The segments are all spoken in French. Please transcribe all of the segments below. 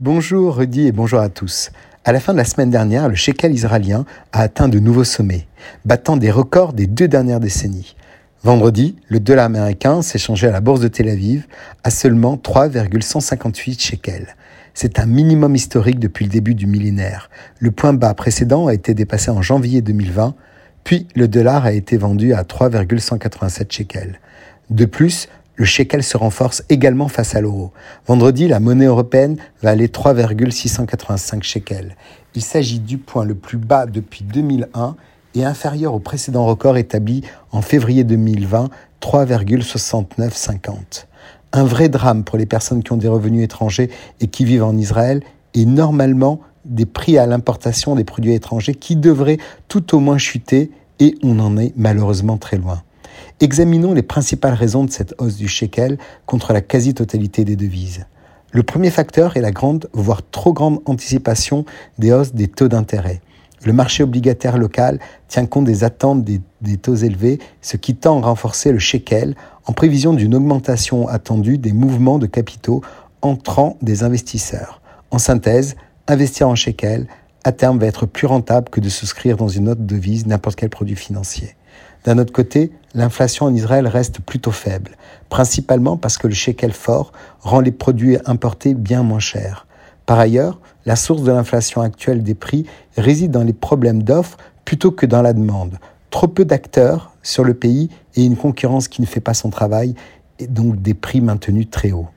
Bonjour Rudy et bonjour à tous. À la fin de la semaine dernière, le shekel israélien a atteint de nouveaux sommets, battant des records des deux dernières décennies. Vendredi, le dollar américain s'est changé à la bourse de Tel Aviv à seulement 3,158 shekels. C'est un minimum historique depuis le début du millénaire. Le point bas précédent a été dépassé en janvier 2020, puis le dollar a été vendu à 3,187 shekels. De plus, le shekel se renforce également face à l'euro. Vendredi, la monnaie européenne va aller 3,685 shekels. Il s'agit du point le plus bas depuis 2001 et inférieur au précédent record établi en février 2020, 3,6950. Un vrai drame pour les personnes qui ont des revenus étrangers et qui vivent en Israël et normalement des prix à l'importation des produits étrangers qui devraient tout au moins chuter et on en est malheureusement très loin. Examinons les principales raisons de cette hausse du shekel contre la quasi-totalité des devises. Le premier facteur est la grande, voire trop grande anticipation des hausses des taux d'intérêt. Le marché obligataire local tient compte des attentes des, taux élevés, ce qui tend à renforcer le shekel en prévision d'une augmentation attendue des mouvements de capitaux entrant des investisseurs. En synthèse, investir en shekel à terme va être plus rentable que de souscrire dans une autre devise n'importe quel produit financier. D'un autre côté, l'inflation en Israël reste plutôt faible, principalement parce que le shekel fort rend les produits importés bien moins chers. Par ailleurs, la source de l'inflation actuelle des prix réside dans les problèmes d'offres plutôt que dans la demande. Trop peu d'acteurs sur le pays et une concurrence qui ne fait pas son travail et donc des prix maintenus très hauts.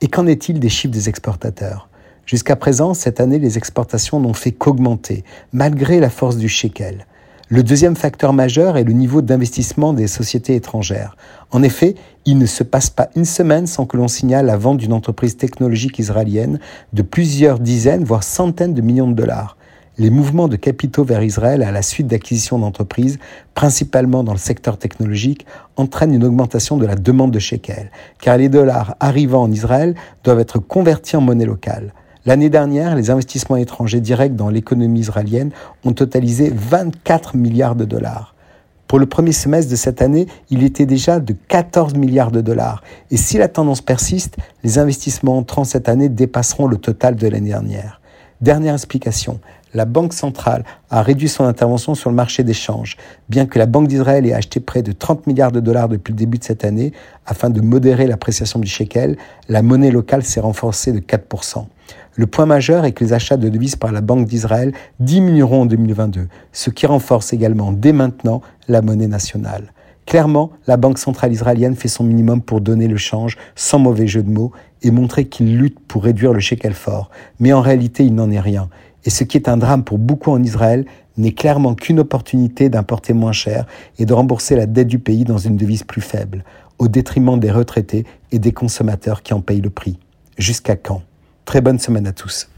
Et qu'en est-il des chiffres des exportateurs? Jusqu'à présent, cette année, les exportations n'ont fait qu'augmenter, malgré la force du shekel. Le deuxième facteur majeur est le niveau d'investissement des sociétés étrangères. En effet, il ne se passe pas une semaine sans que l'on signale la vente d'une entreprise technologique israélienne de plusieurs dizaines, voire centaines de millions de dollars. Les mouvements de capitaux vers Israël à la suite d'acquisitions d'entreprises, principalement dans le secteur technologique, entraînent une augmentation de la demande de shekel, car les dollars arrivant en Israël doivent être convertis en monnaie locale. L'année dernière, les investissements étrangers directs dans l'économie israélienne ont totalisé 24 milliards de dollars. Pour le premier semestre de cette année, il était déjà de 14 milliards de dollars. Et si la tendance persiste, les investissements entrants cette année dépasseront le total de l'année dernière. Dernière explication, la Banque centrale a réduit son intervention sur le marché d'échange, bien que la Banque d'Israël ait acheté près de 30 milliards de dollars depuis le début de cette année afin de modérer l'appréciation du shekel, la monnaie locale s'est renforcée de 4%. Le point majeur est que les achats de devises par la Banque d'Israël diminueront en 2022, ce qui renforce également dès maintenant la monnaie nationale. Clairement, la Banque centrale israélienne fait son minimum pour donner le change sans mauvais jeu de mots et montrer qu'il lutte pour réduire le shekel fort. Mais en réalité, il n'en est rien. Et ce qui est un drame pour beaucoup en Israël n'est clairement qu'une opportunité d'importer moins cher et de rembourser la dette du pays dans une devise plus faible, au détriment des retraités et des consommateurs qui en payent le prix. Jusqu'à quand? Très bonne semaine à tous.